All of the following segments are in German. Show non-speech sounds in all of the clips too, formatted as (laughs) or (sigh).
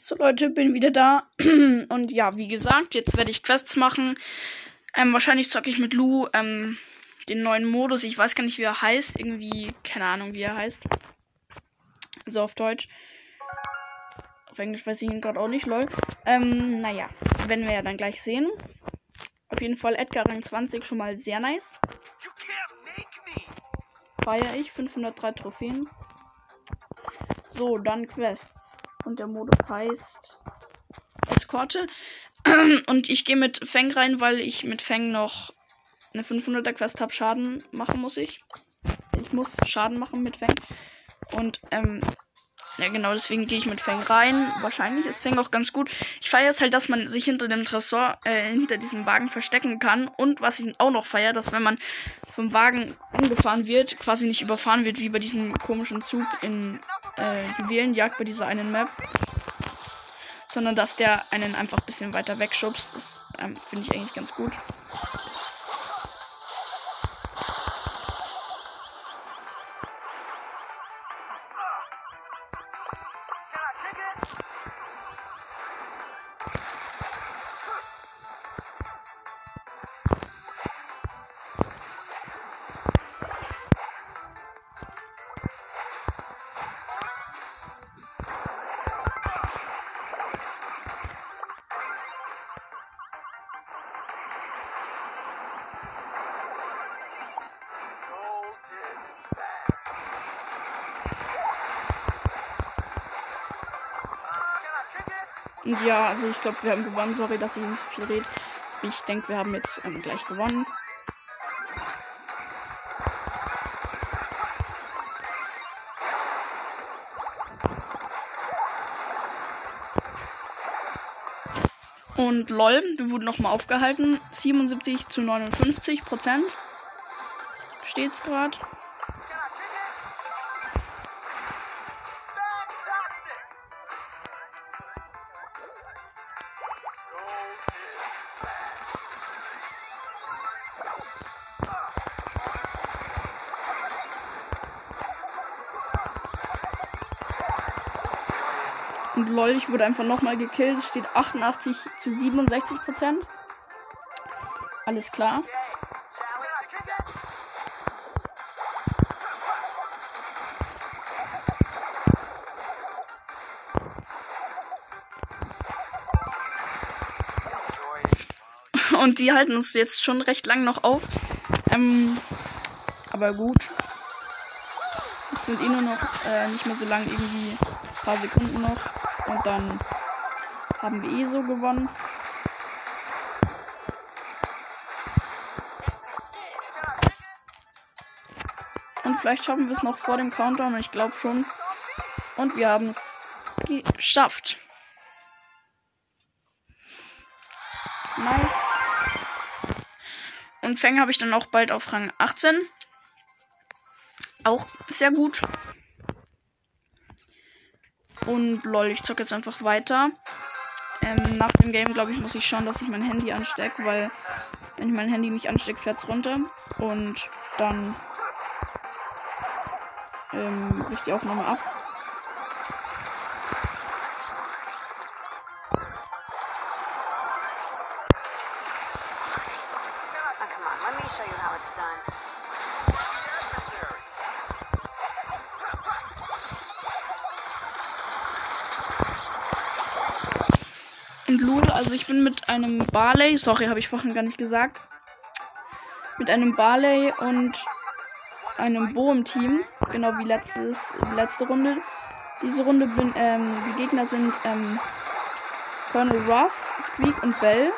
So Leute, bin wieder da. (clears throat) Und ja, wie gesagt, jetzt werde ich Quests machen. Ähm, wahrscheinlich zocke ich mit Lou ähm, den neuen Modus. Ich weiß gar nicht, wie er heißt. Irgendwie, keine Ahnung, wie er heißt. Also auf Deutsch. Auf Englisch weiß ich ihn gerade auch nicht, lol. Ähm, naja, werden wir ja dann gleich sehen. Auf jeden Fall Edgar Rang 20 schon mal sehr nice. Feier ich. 503 Trophäen. So, dann Quests. Und der Modus heißt Eskorte. (clears throat) Und ich gehe mit Feng rein, weil ich mit Feng noch eine 500er Quest habe. Schaden machen muss ich. Ich muss Schaden machen mit Feng. Und ähm, ja, genau, deswegen gehe ich mit Feng rein. Wahrscheinlich ist Feng auch ganz gut. Ich feiere jetzt halt, dass man sich hinter dem Tresor, äh, hinter diesem Wagen verstecken kann. Und was ich auch noch feiere, dass wenn man vom Wagen angefahren wird, quasi nicht überfahren wird, wie bei diesem komischen Zug in äh, Juwelenjagd, bei dieser einen Map. Sondern dass der einen einfach ein bisschen weiter wegschubst. Das ähm, finde ich eigentlich ganz gut. Ja, also ich glaube, wir haben gewonnen. Sorry, dass ich nicht so viel rede. Ich denke, wir haben jetzt ähm, gleich gewonnen. Und lol, wir wurden nochmal aufgehalten. 77 zu 59 Prozent. Steht's gerade. Lol, ich wurde einfach nochmal gekillt. Es steht 88 zu 67 Prozent. Alles klar. Und die halten uns jetzt schon recht lang noch auf. Ähm, aber gut. Es sind eh nur noch äh, nicht mehr so lang, irgendwie ein paar Sekunden noch. Und dann haben wir eh so gewonnen. Und vielleicht schaffen wir es noch vor dem Countdown. Ich glaube schon. Und wir haben es geschafft. Nice. Und Fang habe ich dann auch bald auf Rang 18. Auch sehr gut. Und lol, ich zocke jetzt einfach weiter. Ähm, nach dem Game, glaube ich, muss ich schauen, dass ich mein Handy anstecke, weil wenn ich mein Handy nicht anstecke, fährt es runter. Und dann ähm, bricht die Aufnahme ab. Also ich bin mit einem Barley, sorry, habe ich vorhin gar nicht gesagt, mit einem Barley und einem Bo im Team, genau wie letztes, letzte Runde. Diese Runde bin, ähm, die Gegner sind ähm, Colonel Ruffs, Squeak und Bell.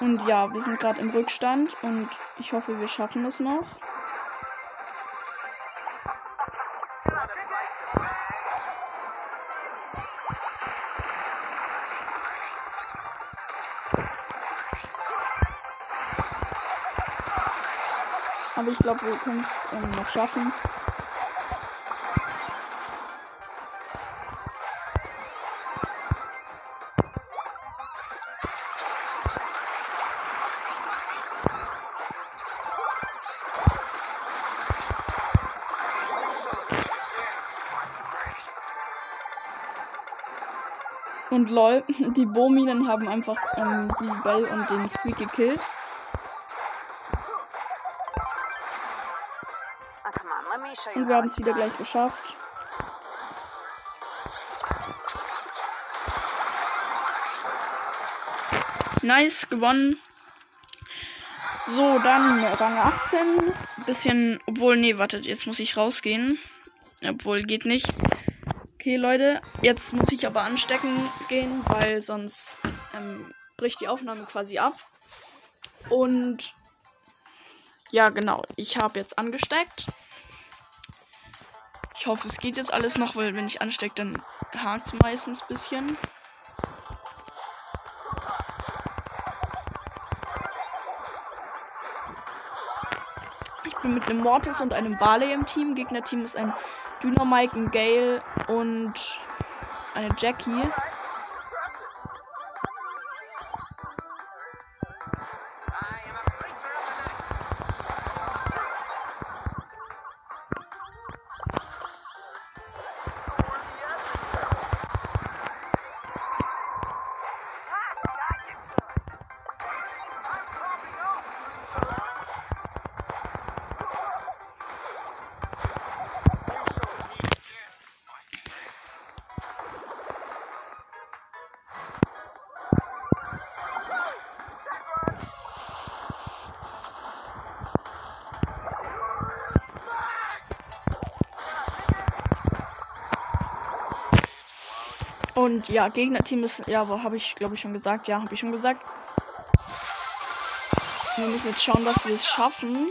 Und ja, wir sind gerade im Rückstand und ich hoffe, wir schaffen es noch. glaube, wir können es ähm, noch schaffen. Und lol, die Bohminen haben einfach ähm, die Bell und den Squeak gekillt. Und wir haben es wieder gleich geschafft. Nice, gewonnen. So, dann Rang 18. Bisschen, obwohl, nee, wartet, jetzt muss ich rausgehen. Obwohl, geht nicht. Okay, Leute, jetzt muss ich aber anstecken gehen, weil sonst ähm, bricht die Aufnahme quasi ab. Und ja, genau, ich habe jetzt angesteckt. Ich hoffe, es geht jetzt alles noch, weil wenn ich anstecke, dann hakt es meistens ein bisschen. Ich bin mit einem Mortis und einem Barley im Team. Gegnerteam ist ein Dynamike, ein Gale und eine Jackie. Und ja, Gegnerteam ist, ja, aber habe ich, glaube ich, schon gesagt. Ja, habe ich schon gesagt. Wir müssen jetzt schauen, dass wir es schaffen.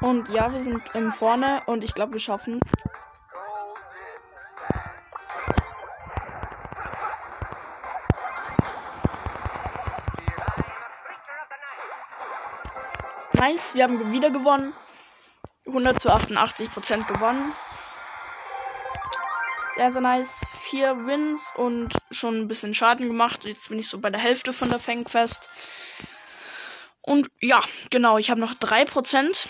Und ja, wir sind ähm, vorne und ich glaube, wir schaffen es. Nice, wir haben wieder gewonnen. 100 zu 88 Prozent gewonnen. Sehr, sehr nice. Vier Wins und schon ein bisschen Schaden gemacht. Jetzt bin ich so bei der Hälfte von der Fangquest. Und ja, genau, ich habe noch 3%.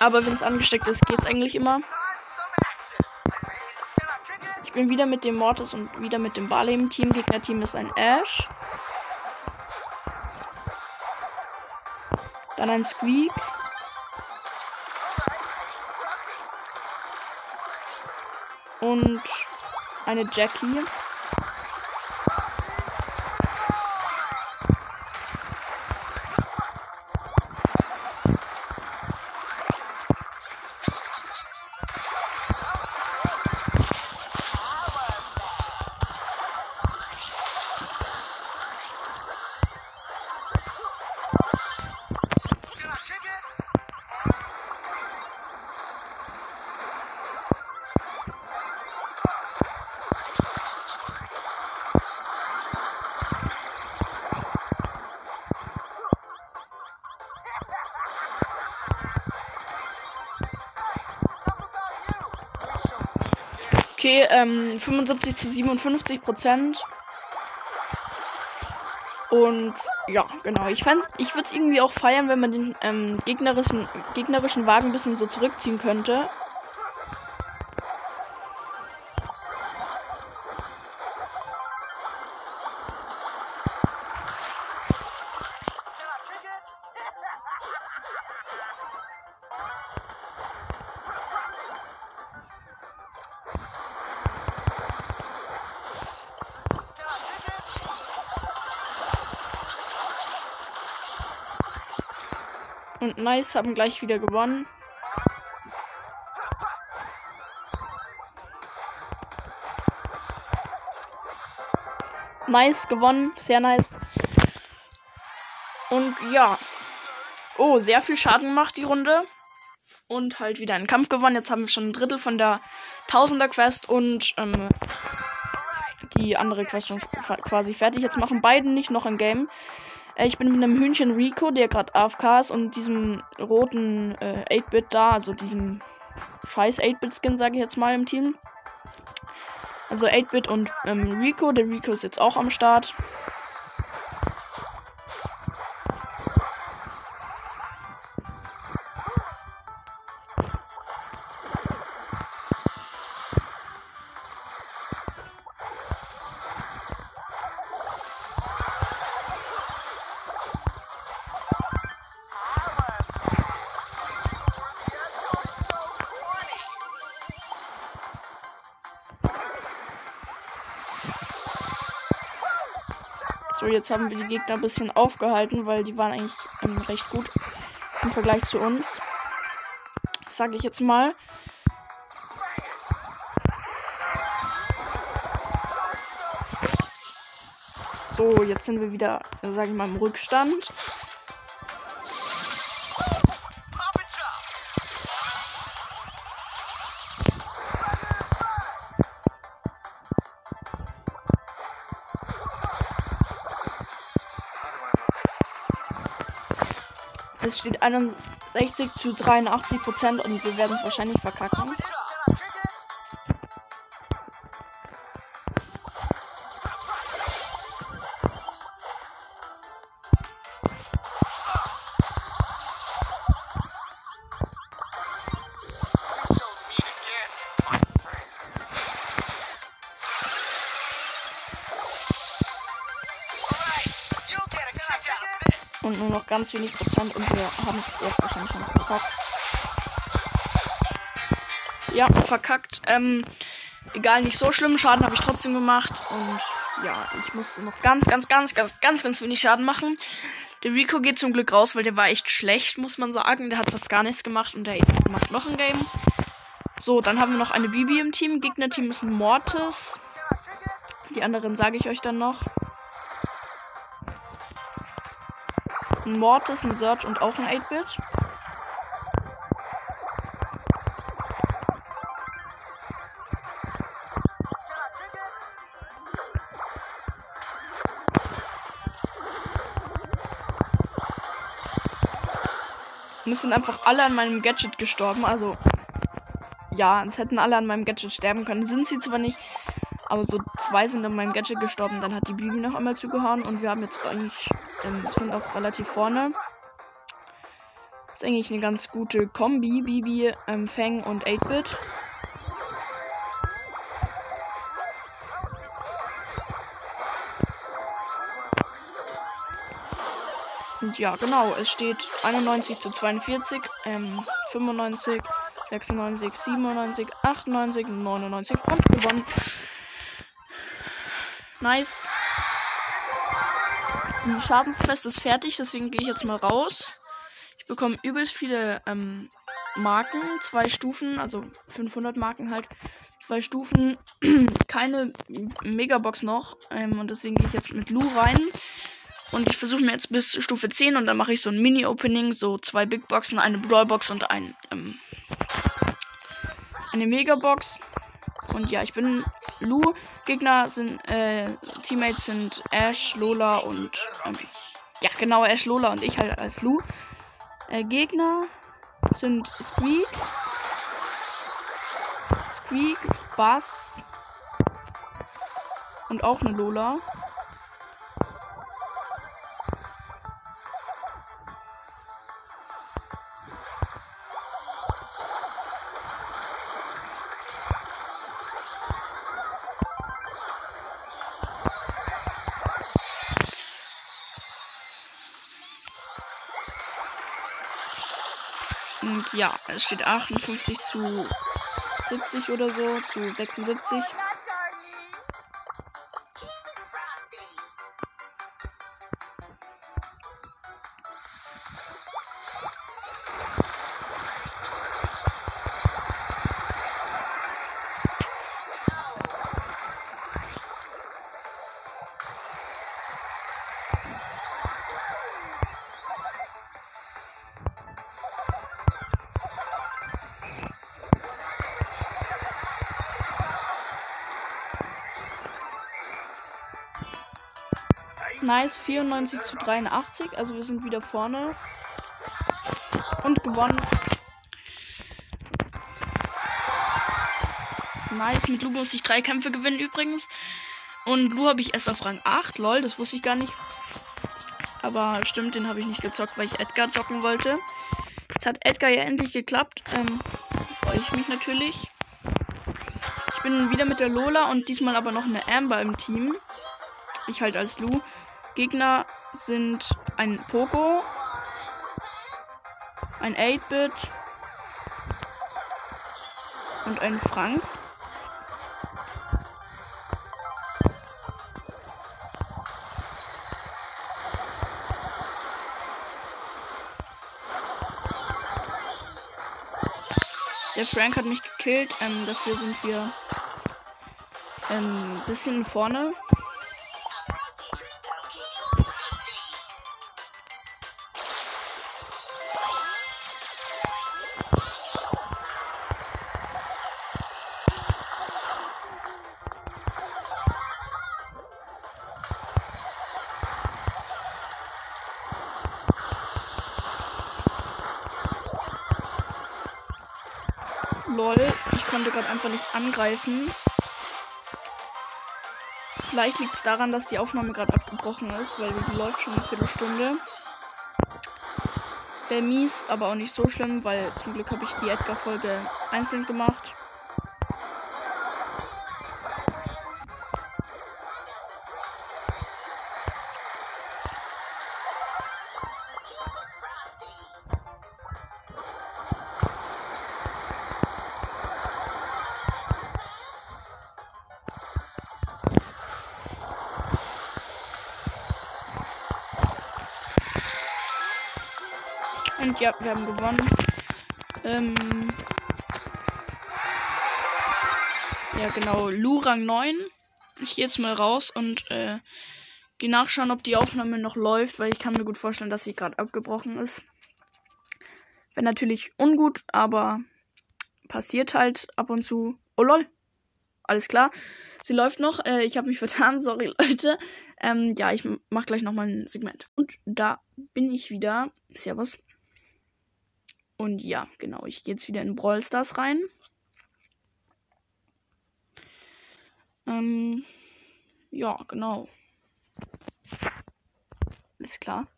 Aber wenn es angesteckt ist, geht's eigentlich immer. Ich bin wieder mit dem Mortis und wieder mit dem Barley im Team. Gegnerteam ist ein Ash. Dann ein Squeak. Und eine Jackie. Okay, ähm, 75 zu 57 Prozent. Und ja, genau. Ich fand, ich würde es irgendwie auch feiern, wenn man den ähm, gegnerischen, gegnerischen Wagen ein bisschen so zurückziehen könnte. Und Nice haben gleich wieder gewonnen. Nice gewonnen, sehr nice. Und ja. Oh, sehr viel Schaden gemacht die Runde. Und halt wieder einen Kampf gewonnen. Jetzt haben wir schon ein Drittel von der Tausender Quest und ähm, die andere Quest schon quasi fertig. Jetzt machen beiden nicht noch ein Game. Äh, Ich bin mit einem Hühnchen Rico, der gerade AFK ist, und diesem roten äh, 8-Bit da, also diesem scheiß 8-Bit-Skin, sage ich jetzt mal, im Team. Also 8-Bit und ähm, Rico. Der Rico ist jetzt auch am Start. Jetzt haben wir die Gegner ein bisschen aufgehalten, weil die waren eigentlich ähm, recht gut im Vergleich zu uns. Sage ich jetzt mal. So, jetzt sind wir wieder, sage ich mal, im Rückstand. 61 zu 83 Prozent und wir werden es wahrscheinlich verkacken. Und nur noch ganz wenig Prozent und wir haben es jetzt wahrscheinlich schon verkackt. Ja, verkackt. Ähm, egal, nicht so schlimm. Schaden habe ich trotzdem gemacht. Und ja, ich musste noch ganz, ganz, ganz, ganz, ganz, ganz wenig Schaden machen. Der Rico geht zum Glück raus, weil der war echt schlecht, muss man sagen. Der hat fast gar nichts gemacht und der macht noch ein Game. So, dann haben wir noch eine Bibi im Team. Gegnerteam ist ein Mortis. Die anderen sage ich euch dann noch. Ein Mortis, ein Search und auch ein 8-Bit. Und es sind einfach alle an meinem Gadget gestorben. Also, ja, es hätten alle an meinem Gadget sterben können. Sind sie zwar nicht, aber so zwei sind an meinem Gadget gestorben. Dann hat die Bibi noch einmal zugehauen und wir haben jetzt eigentlich, ähm, sind auch relativ vorne. ist eigentlich eine ganz gute Kombi. Bibi, ähm, Fang und 8-Bit. Und ja, genau, es steht 91 zu 42, ähm, 95, 96, 97, 98, 99 und gewonnen. Nice. Die Schadensquest ist fertig, deswegen gehe ich jetzt mal raus. Ich bekomme übelst viele ähm, Marken, zwei Stufen, also 500 Marken halt, zwei Stufen, (clears throat) keine Megabox noch ähm, und deswegen gehe ich jetzt mit Lu rein. Und ich versuche mir jetzt bis Stufe 10 und dann mache ich so ein Mini-Opening, so zwei Big Boxen, eine Brawlbox und ein, ähm, eine Megabox. Und ja, ich bin Lu. Gegner sind, äh, Teammates sind Ash, Lola und, ähm, ja, genau, Ash, Lola und ich halt als Lu. Äh, Gegner sind Squeak, Squeak, Bass und auch eine Lola. Ja, es steht 58 zu 70 oder so, zu 76. Nice, 94 zu 83. Also wir sind wieder vorne. Und gewonnen. Nice. Mit Lu muss ich drei Kämpfe gewinnen übrigens. Und Lu habe ich erst auf Rang 8. Lol, das wusste ich gar nicht. Aber stimmt, den habe ich nicht gezockt, weil ich Edgar zocken wollte. Jetzt hat Edgar ja endlich geklappt. Ähm, freue ich mich natürlich. Ich bin wieder mit der Lola und diesmal aber noch eine Amber im Team. Ich halt als Lu. Gegner sind ein Poco, ein 8-Bit und ein Frank. Der Frank hat mich gekillt. Ähm, dafür sind wir ein ähm, bisschen vorne. Angreifen. Vielleicht liegt es daran, dass die Aufnahme gerade abgebrochen ist, weil die läuft schon eine Viertelstunde. Wäre mies, aber auch nicht so schlimm, weil zum Glück habe ich die Edgar-Folge einzeln gemacht. Ja, wir haben gewonnen. Ähm ja, genau. Lu Rang 9. Ich gehe jetzt mal raus und äh, gehe nachschauen, ob die Aufnahme noch läuft, weil ich kann mir gut vorstellen, dass sie gerade abgebrochen ist. Wäre natürlich ungut, aber passiert halt ab und zu. Oh lol. Alles klar. Sie läuft noch. Äh, ich habe mich (laughs) vertan. Sorry, Leute. Ähm, ja, ich mache gleich nochmal ein Segment. Und da bin ich wieder. Servus. Und ja, genau, ich gehe jetzt wieder in Brawl Stars rein. Ähm, ja, genau. Alles klar.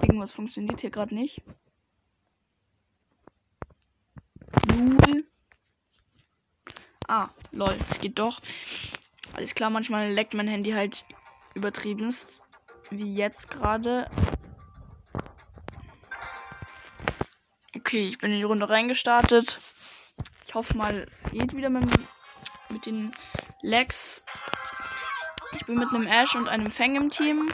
Irgendwas funktioniert hier gerade nicht. Lul. Ah, lol, es geht doch. Alles klar, manchmal leckt mein Handy halt übertriebenst. Wie jetzt gerade. Okay, ich bin in die Runde reingestartet. Ich hoffe mal, es geht wieder mit, mit den Legs. Ich bin mit einem Ash und einem Fang im Team.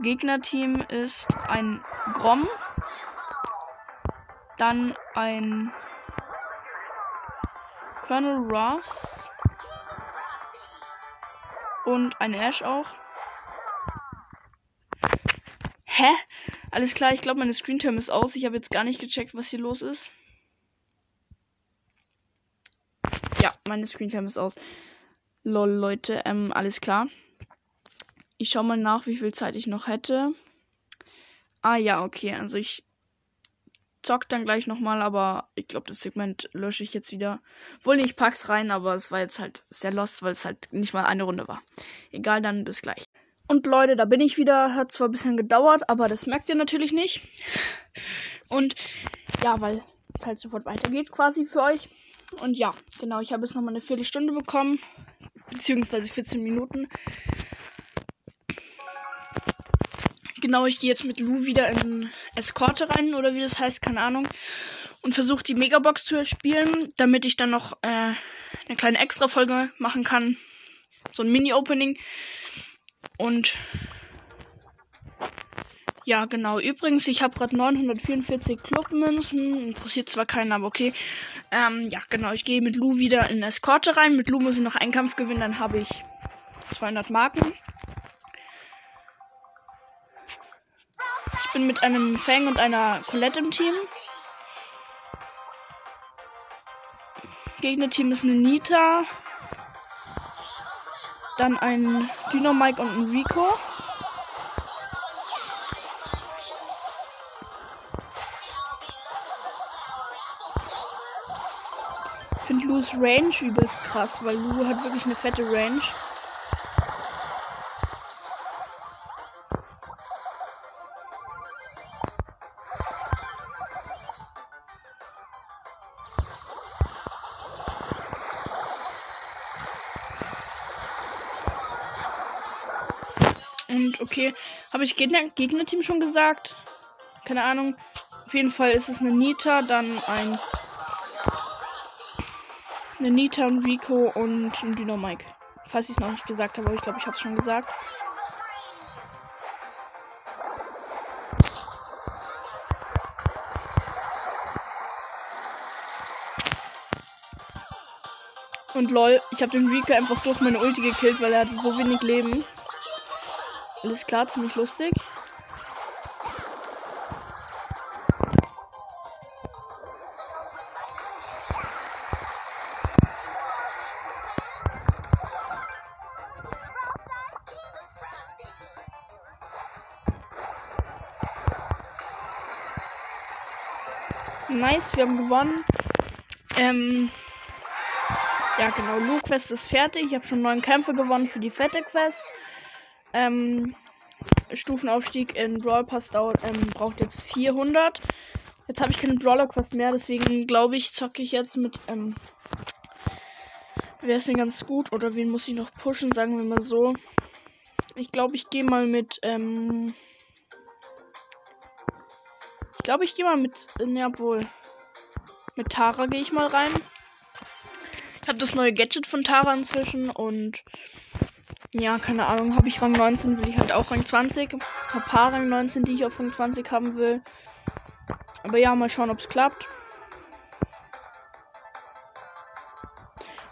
Gegnerteam ist ein Grom. Dann ein Colonel Ross. Und ein Ash auch. Hä? Alles klar, ich glaube, meine Screentime ist aus. Ich habe jetzt gar nicht gecheckt, was hier los ist. Ja, meine Screentime ist aus. Lol, Leute, ähm, alles klar. Ich schau mal nach, wie viel Zeit ich noch hätte. Ah ja, okay, also ich zock dann gleich nochmal, aber ich glaube, das Segment lösche ich jetzt wieder. Wohl nicht, ich pack's rein, aber es war jetzt halt sehr lost, weil es halt nicht mal eine Runde war. Egal, dann bis gleich. Und Leute, da bin ich wieder. Hat zwar ein bisschen gedauert, aber das merkt ihr natürlich nicht. Und ja, weil es halt sofort weitergeht quasi für euch. Und ja, genau, ich habe jetzt nochmal eine Viertelstunde bekommen. Beziehungsweise 14 Minuten. Genau, ich gehe jetzt mit Lou wieder in Eskorte rein, oder wie das heißt, keine Ahnung. Und versuche die Megabox zu erspielen, damit ich dann noch äh, eine kleine Extra-Folge machen kann. So ein Mini-Opening. Und ja, genau. Übrigens, ich habe gerade 944 Clubmünzen. Interessiert zwar keinen, aber okay. Ähm, ja, genau. Ich gehe mit Lu wieder in Eskorte rein. Mit Lu muss ich noch einen Kampf gewinnen, dann habe ich 200 Marken. Ich bin mit einem Fang und einer Colette im Team. Gegnerteam ist eine Nita. Dann ein Dynamike und ein Rico. Ich finde Lu's Range übelst krass, weil Lu hat wirklich eine fette Range. Okay, habe ich Gegner Gegnerteam schon gesagt? Keine Ahnung. Auf jeden Fall ist es eine Nita, dann ein eine Nita, ein Rico und ein Dynamike. Falls ich es noch nicht gesagt habe, aber ich glaube, ich habe es schon gesagt. Und lol, ich habe den Rico einfach durch meine Ulti gekillt, weil er hatte so wenig Leben. Alles klar, ziemlich lustig. Nice, wir haben gewonnen. Ähm, ja, genau. Lu Quest ist fertig. Ich habe schon neun Kämpfe gewonnen für die fette Quest. Ähm, Stufenaufstieg in Brawl Pass dauert, ähm, braucht jetzt 400. Jetzt habe ich keine Brawler Quest mehr, deswegen glaube ich, zocke ich jetzt mit, ähm, wer ist denn ganz gut oder wen muss ich noch pushen, sagen wir mal so. Ich glaube, ich gehe mal mit, ähm, ich glaube, ich gehe mal mit, äh, ja wohl, mit Tara gehe ich mal rein. Ich habe das neue Gadget von Tara inzwischen und ja, keine Ahnung, habe ich Rang 19, will ich halt auch Rang 20. Hab paar Rang 19, die ich auf Rang 20 haben will. Aber ja, mal schauen, ob es klappt.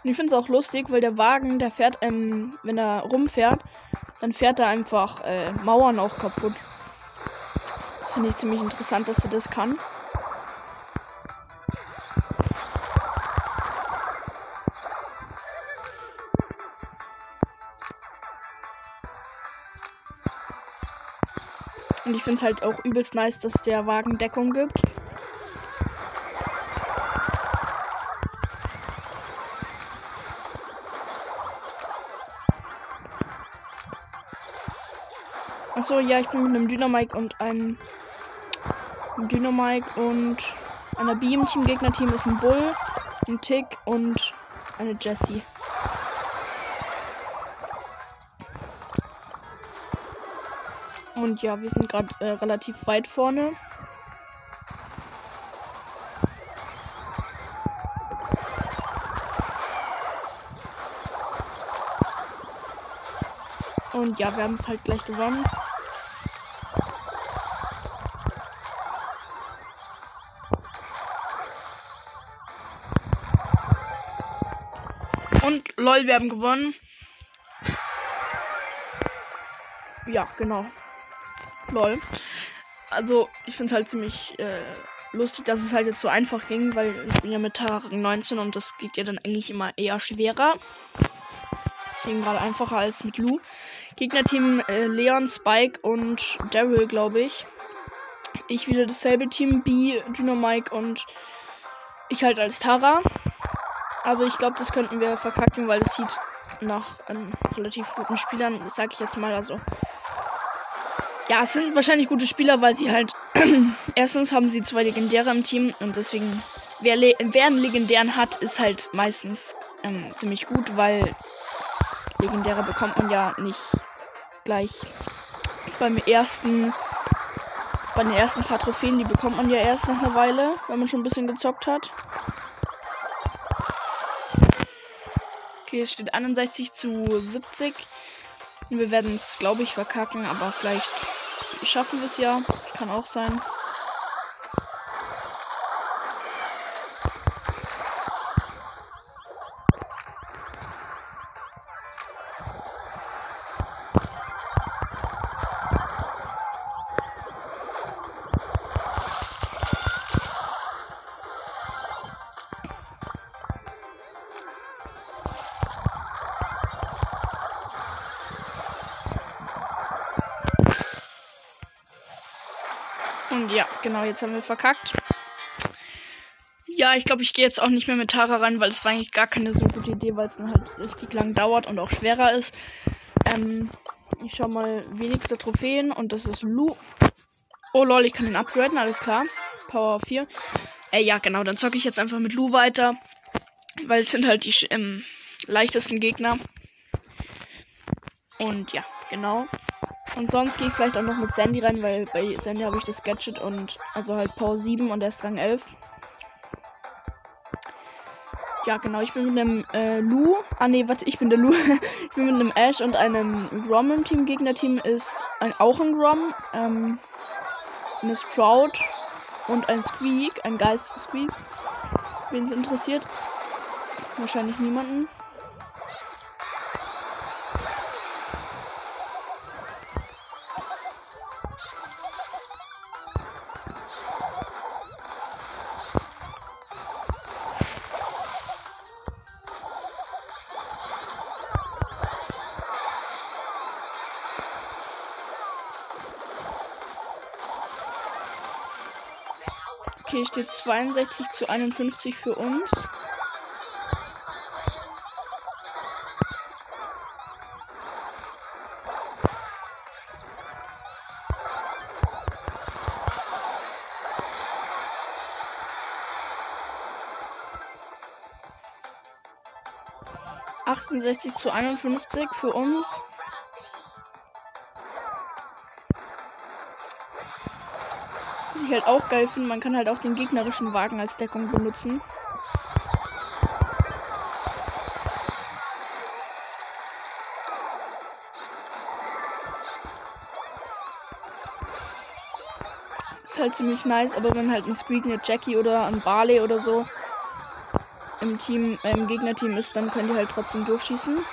Und ich finde es auch lustig, weil der Wagen, der fährt, ähm, wenn er rumfährt, dann fährt er einfach äh, Mauern auch kaputt. Das finde ich ziemlich interessant, dass er das kann. Finde es halt auch übelst nice, dass der Wagen Deckung gibt. Achso, ja, ich bin mit einem Dynamike und einem, Dynamike und einer B im Team. Gegnerteam ist ein Bull, ein Tick und eine Jessie. Und ja, wir sind gerade äh, relativ weit vorne. Und ja, wir haben es halt gleich gewonnen. Und lol, wir haben gewonnen. Ja, genau. Lol. Also, ich finde es halt ziemlich äh, lustig, dass es halt jetzt so einfach ging, weil ich bin ja mit Tag 19 und das geht ja dann eigentlich immer eher schwerer. Deswegen gerade einfacher als mit Lou. Gegnerteam äh, Leon, Spike und Daryl, glaube ich. Ich wieder dasselbe Team, B, Dynamike und ich halt als Tara. Aber ich glaube, das könnten wir verkacken, weil das sieht nach ähm, relativ guten Spielern, sag ich jetzt mal. Also ja, es sind wahrscheinlich gute Spieler, weil sie halt (clears throat) erstens haben sie zwei Legendäre im Team und deswegen wer, le wer einen legendären hat, ist halt meistens ähm, ziemlich gut, weil Legendäre bekommt man ja nicht gleich beim ersten bei den ersten paar Trophäen, die bekommt man ja erst nach einer Weile, wenn man schon ein bisschen gezockt hat. Okay, es steht 61 zu 70. Und wir werden es, glaube ich, verkacken, aber vielleicht schaffen wir es ja. Kann auch sein. Jetzt haben wir verkackt. Ja, ich glaube, ich gehe jetzt auch nicht mehr mit Tara rein, weil es war eigentlich gar keine so gute Idee, weil es dann halt richtig lang dauert und auch schwerer ist. Ähm, ich schau mal wenigste Trophäen und das ist Lu. Oh lol, ich kann den upgraden, alles klar. Power 4. Äh, ja, genau, dann zocke ich jetzt einfach mit Lu weiter. Weil es sind halt die ähm, leichtesten Gegner. Und ja, genau. Und sonst gehe ich vielleicht auch noch mit Sandy rein, weil bei Sandy habe ich das Gadget und also halt Power 7 und er ist Rang 11. Ja, genau, ich bin mit einem äh, Lu. Ah nee, warte, ich bin der Lu. (laughs) ich bin mit einem Ash und einem Grom im Team. Gegnerteam ist ein, auch ein Grom. Ähm, eine Sprout und ein Squeak, ein Geist Squeak. Wen es interessiert. Wahrscheinlich niemanden. Okay, steht 62 zu 51 für uns. Achtundsechzig zu 51 für uns. Ich halt auch geil finde, man kann halt auch den gegnerischen Wagen als Deckung benutzen. Ist halt ziemlich nice, aber wenn halt ein Squeak, eine Jackie oder ein Barley oder so im Team, äh, im Gegnerteam ist, dann können die halt trotzdem durchschießen.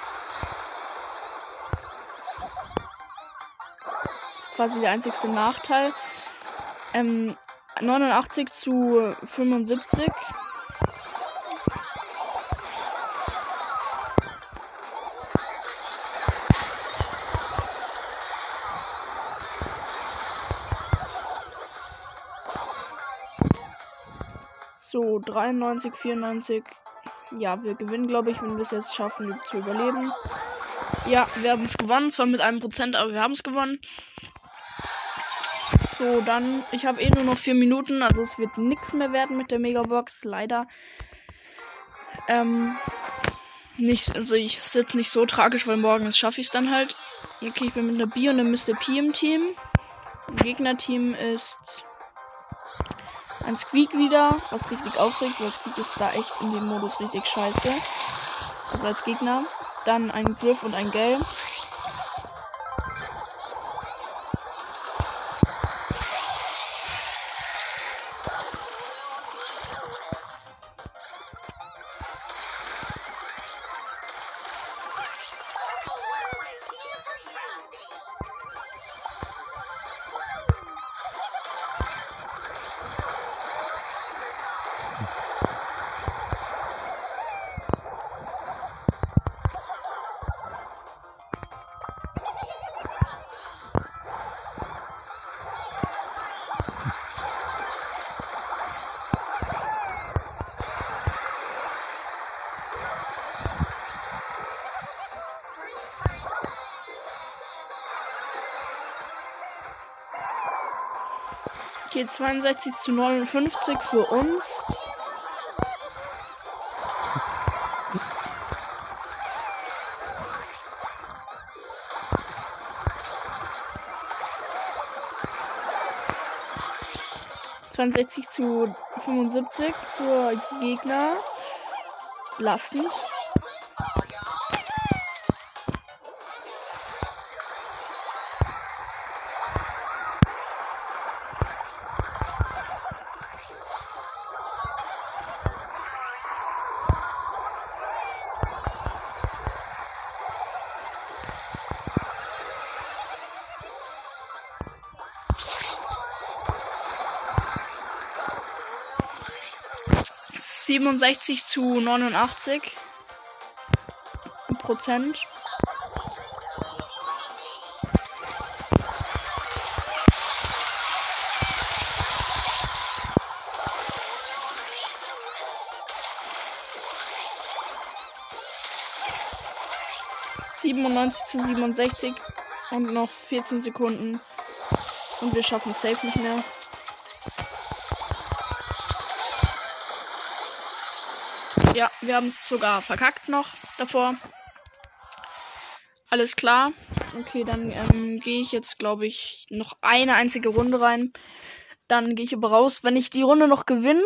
Das ist quasi der einzigste Nachteil. Ähm, 89 zu 75. So, 93, 94. Ja, wir gewinnen, glaube ich, wenn wir es jetzt schaffen, zu überleben. Ja, wir haben es gewonnen. Zwar mit einem Prozent, aber wir haben es gewonnen. So, dann, ich habe eh nur noch vier Minuten, also es wird nichts mehr werden mit der Megabox, leider. Ähm, nicht, also ich sitze nicht so tragisch, weil morgen schaffe ich es dann halt. Okay, ich bin mit einer B und einem Mr. P im Team. Im Gegnerteam ist ein Squeak wieder, was richtig aufregt, weil Squeak ist da echt in dem Modus richtig scheiße. Also als Gegner. Dann ein Griff und ein Gelb. Okay, 62 zu 59 für uns. Zweiundsechzig zu 75 für Gegner. Belastend. 67 zu 89 Prozent. zu 67 und noch 14 Sekunden und wir schaffen es safe nicht mehr. Ja, wir haben es sogar verkackt noch davor. Alles klar. Okay, dann ähm, gehe ich jetzt, glaube ich, noch eine einzige Runde rein. Dann gehe ich aber raus. Wenn ich die Runde noch gewinne,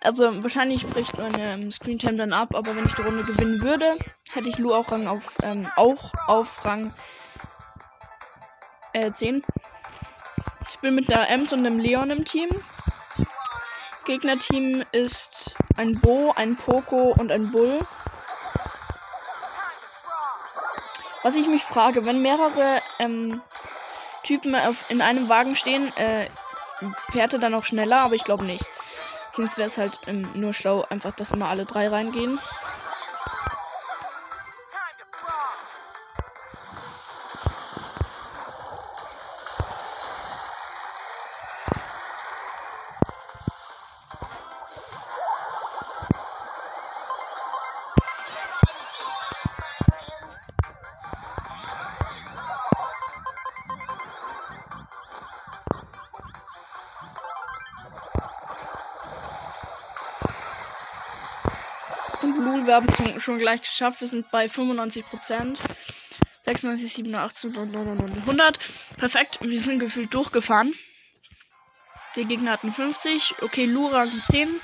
also wahrscheinlich bricht meine ähm, Screentime dann ab, aber wenn ich die Runde gewinnen würde, hätte ich Lu auch Rang auf, ähm, auch auf Rang äh, 10. Ich bin mit der Ems und dem Leon im Team. Gegnerteam ist ein Bo, ein Poco und ein Bull. Was ich mich frage, wenn mehrere ähm, Typen auf, in einem Wagen stehen, äh, fährt er dann auch schneller, aber ich glaube nicht. Sonst wäre es halt ähm, nur schlau, einfach, dass immer alle drei reingehen. Und Lul, wir haben es schon gleich geschafft. Wir sind bei 95 Prozent. 96, 87 und 100. Perfekt. Wir sind gefühlt durchgefahren. Die Gegner hatten 50. Okay, Lura 10.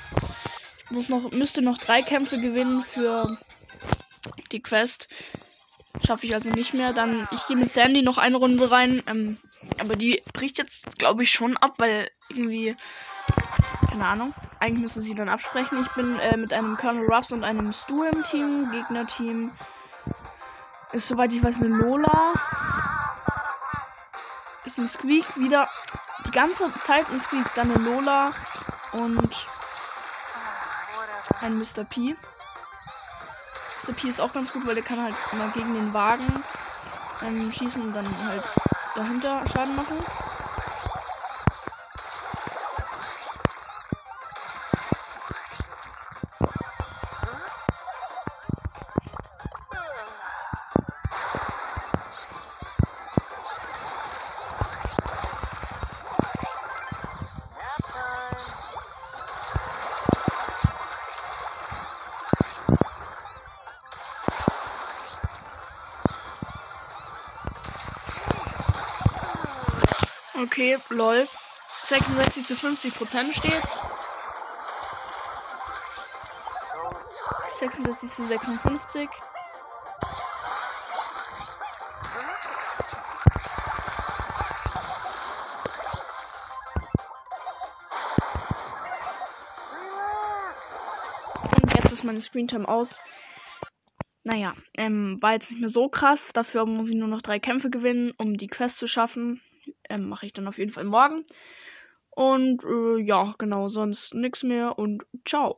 Ich muss noch, müsste noch drei Kämpfe gewinnen für die Quest. Schaffe ich also nicht mehr. Dann, ich gehe mit Sandy noch eine Runde rein. Ähm, aber die bricht jetzt, glaube ich, schon ab, weil irgendwie. Keine Ahnung. Eigentlich müsste sie dann absprechen. Ich bin äh, mit einem Colonel Ruffs und einem Stu im Team. Gegnerteam ist, soweit ich weiß, eine Lola. Ist ein Squeak. Wieder die ganze Zeit ein Squeak. Dann eine Lola. Und ein Mr. P. Mr. P ist auch ganz gut, weil der kann halt immer gegen den Wagen ähm, schießen und dann halt dahinter Schaden machen. Okay, lol. 66 zu 50 Prozent steht. So tired. 66 zu 56. Relax. Und jetzt ist meine Screentime aus. Naja, ähm, war jetzt nicht mehr so krass. Dafür muss ich nur noch drei Kämpfe gewinnen, um die Quest zu schaffen. Ähm, Mache ich dann auf jeden Fall morgen. Und äh, ja, genau, sonst nichts mehr und ciao.